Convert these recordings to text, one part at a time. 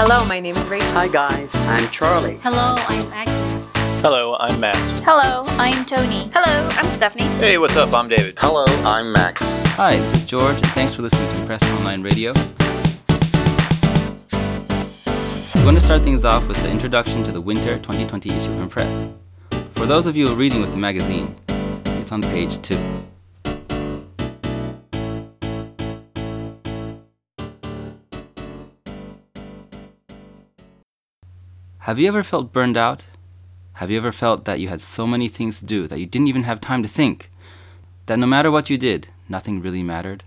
Hello, my name is Rachel. Hi guys, I'm Charlie. Hello, I'm Agnes. Hello, I'm Matt. Hello, I'm Tony. Hello, I'm Stephanie. Hey, what's up? I'm David. Hello, I'm Max. Hi, this is George, and thanks for listening to Press Online Radio. We're going to start things off with the introduction to the winter 2020 issue of Impress. For those of you reading with the magazine, it's on page 2. Have you ever felt burned out? Have you ever felt that you had so many things to do that you didn't even have time to think? That no matter what you did, nothing really mattered?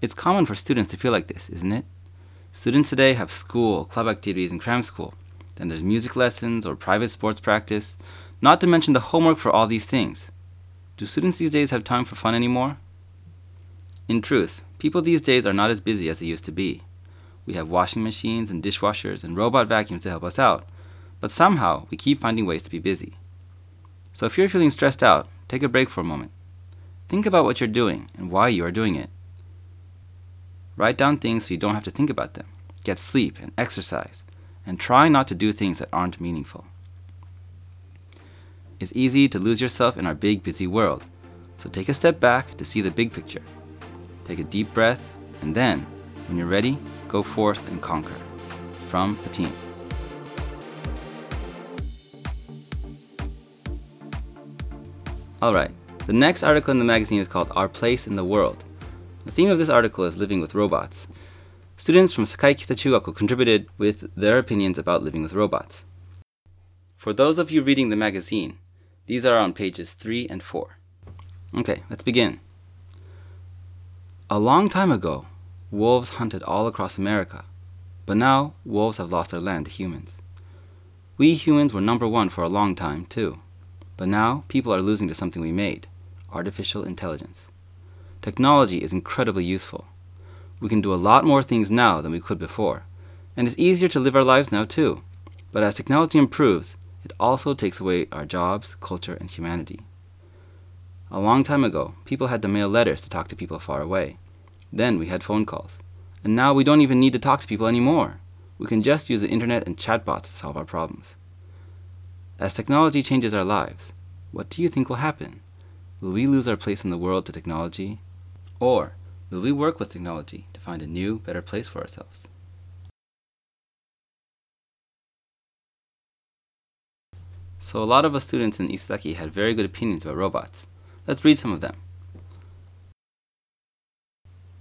It's common for students to feel like this, isn't it? Students today have school, club activities, and cram school. Then there's music lessons or private sports practice, not to mention the homework for all these things. Do students these days have time for fun anymore? In truth, people these days are not as busy as they used to be. We have washing machines and dishwashers and robot vacuums to help us out, but somehow we keep finding ways to be busy. So if you're feeling stressed out, take a break for a moment. Think about what you're doing and why you are doing it. Write down things so you don't have to think about them. Get sleep and exercise, and try not to do things that aren't meaningful. It's easy to lose yourself in our big, busy world, so take a step back to see the big picture. Take a deep breath, and then, when you're ready, go forth and conquer. From team. Alright, the next article in the magazine is called Our Place in the World. The theme of this article is living with robots. Students from Sakai Kita Chugaku contributed with their opinions about living with robots. For those of you reading the magazine, these are on pages 3 and 4. Okay, let's begin. A long time ago, wolves hunted all across America, but now wolves have lost their land to humans. We humans were number one for a long time, too, but now people are losing to something we made artificial intelligence. Technology is incredibly useful. We can do a lot more things now than we could before, and it's easier to live our lives now, too. But as technology improves, it also takes away our jobs, culture, and humanity. A long time ago, people had to mail letters to talk to people far away. Then we had phone calls. And now we don't even need to talk to people anymore. We can just use the internet and chatbots to solve our problems. As technology changes our lives, what do you think will happen? Will we lose our place in the world to technology? Or will we work with technology to find a new, better place for ourselves? So a lot of us students in Isesaki had very good opinions about robots. Let's read some of them.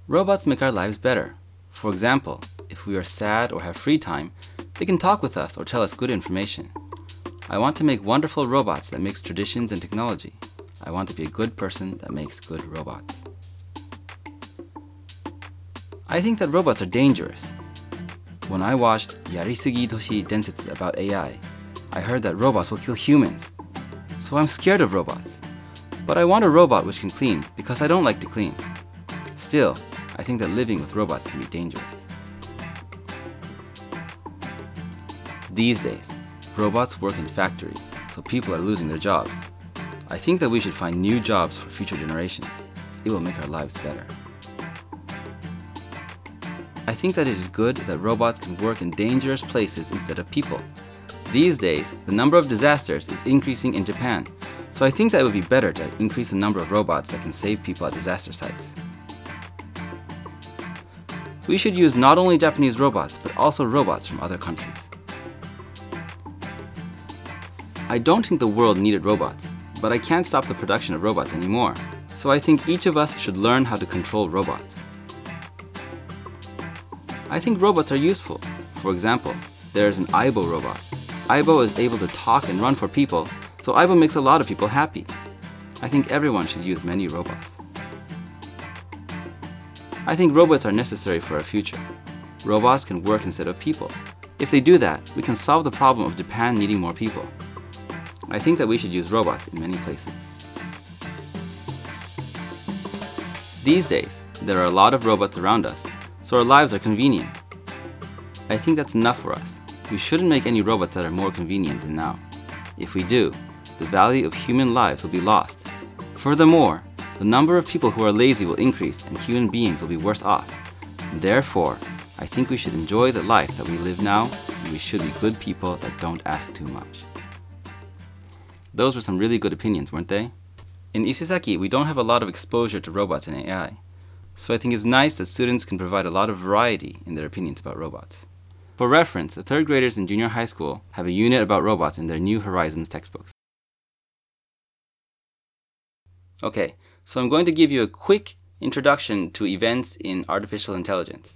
Robots make our lives better. For example, if we are sad or have free time, they can talk with us or tell us good information. I want to make wonderful robots that mix traditions and technology. I want to be a good person that makes good robots. I think that robots are dangerous. When I watched Yarisugi Toshi Densetsu about AI, I heard that robots will kill humans. So I'm scared of robots. But I want a robot which can clean because I don't like to clean. Still, I think that living with robots can be dangerous. These days, robots work in factories, so people are losing their jobs. I think that we should find new jobs for future generations. It will make our lives better. I think that it is good that robots can work in dangerous places instead of people. These days, the number of disasters is increasing in Japan, so I think that it would be better to increase the number of robots that can save people at disaster sites. We should use not only Japanese robots, but also robots from other countries. I don't think the world needed robots, but I can't stop the production of robots anymore, so I think each of us should learn how to control robots. I think robots are useful. For example, there is an Aibo robot. Aibo is able to talk and run for people, so Aibo makes a lot of people happy. I think everyone should use many robots. I think robots are necessary for our future. Robots can work instead of people. If they do that, we can solve the problem of Japan needing more people. I think that we should use robots in many places. These days, there are a lot of robots around us, so our lives are convenient. I think that's enough for us. We shouldn't make any robots that are more convenient than now. If we do, the value of human lives will be lost. Furthermore, the number of people who are lazy will increase and human beings will be worse off. Therefore, I think we should enjoy the life that we live now, and we should be good people that don't ask too much. Those were some really good opinions, weren't they? In Isesaki, we don't have a lot of exposure to robots and AI, so I think it's nice that students can provide a lot of variety in their opinions about robots. For reference, the third graders in junior high school have a unit about robots in their New Horizons textbooks. Okay, so I'm going to give you a quick introduction to events in artificial intelligence.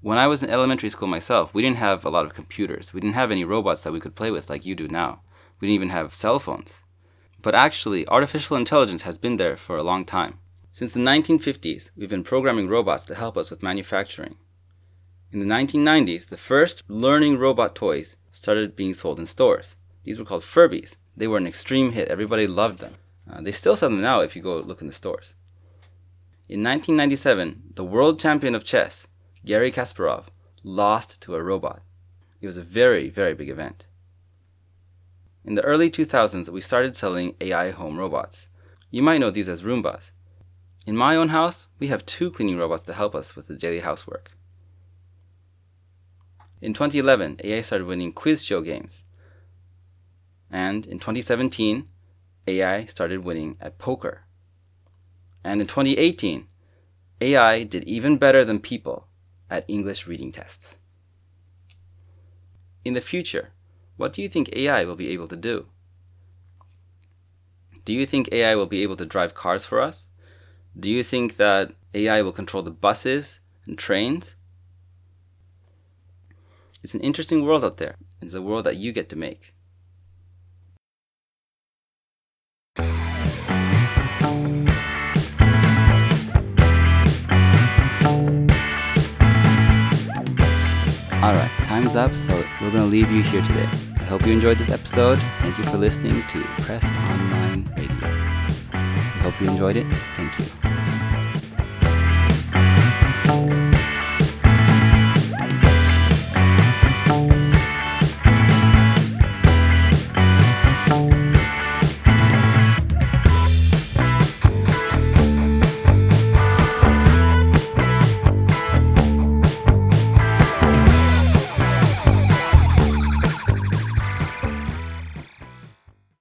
When I was in elementary school myself, we didn't have a lot of computers. We didn't have any robots that we could play with like you do now. We didn't even have cell phones. But actually, artificial intelligence has been there for a long time. Since the 1950s, we've been programming robots to help us with manufacturing. In the 1990s, the first learning robot toys started being sold in stores. These were called Furbies. They were an extreme hit. Everybody loved them. Uh, they still sell them now if you go look in the stores. In 1997, the world champion of chess, Garry Kasparov, lost to a robot. It was a very, very big event. In the early 2000s, we started selling AI home robots. You might know these as Roombas. In my own house, we have two cleaning robots to help us with the daily housework. In 2011, AI started winning quiz show games. And in 2017, AI started winning at poker. And in 2018, AI did even better than people at English reading tests. In the future, what do you think AI will be able to do? Do you think AI will be able to drive cars for us? Do you think that AI will control the buses and trains? It's an interesting world out there. It's a world that you get to make. Up, so we're going to leave you here today. I hope you enjoyed this episode. Thank you for listening to Press Online Radio. I hope you enjoyed it. Thank you.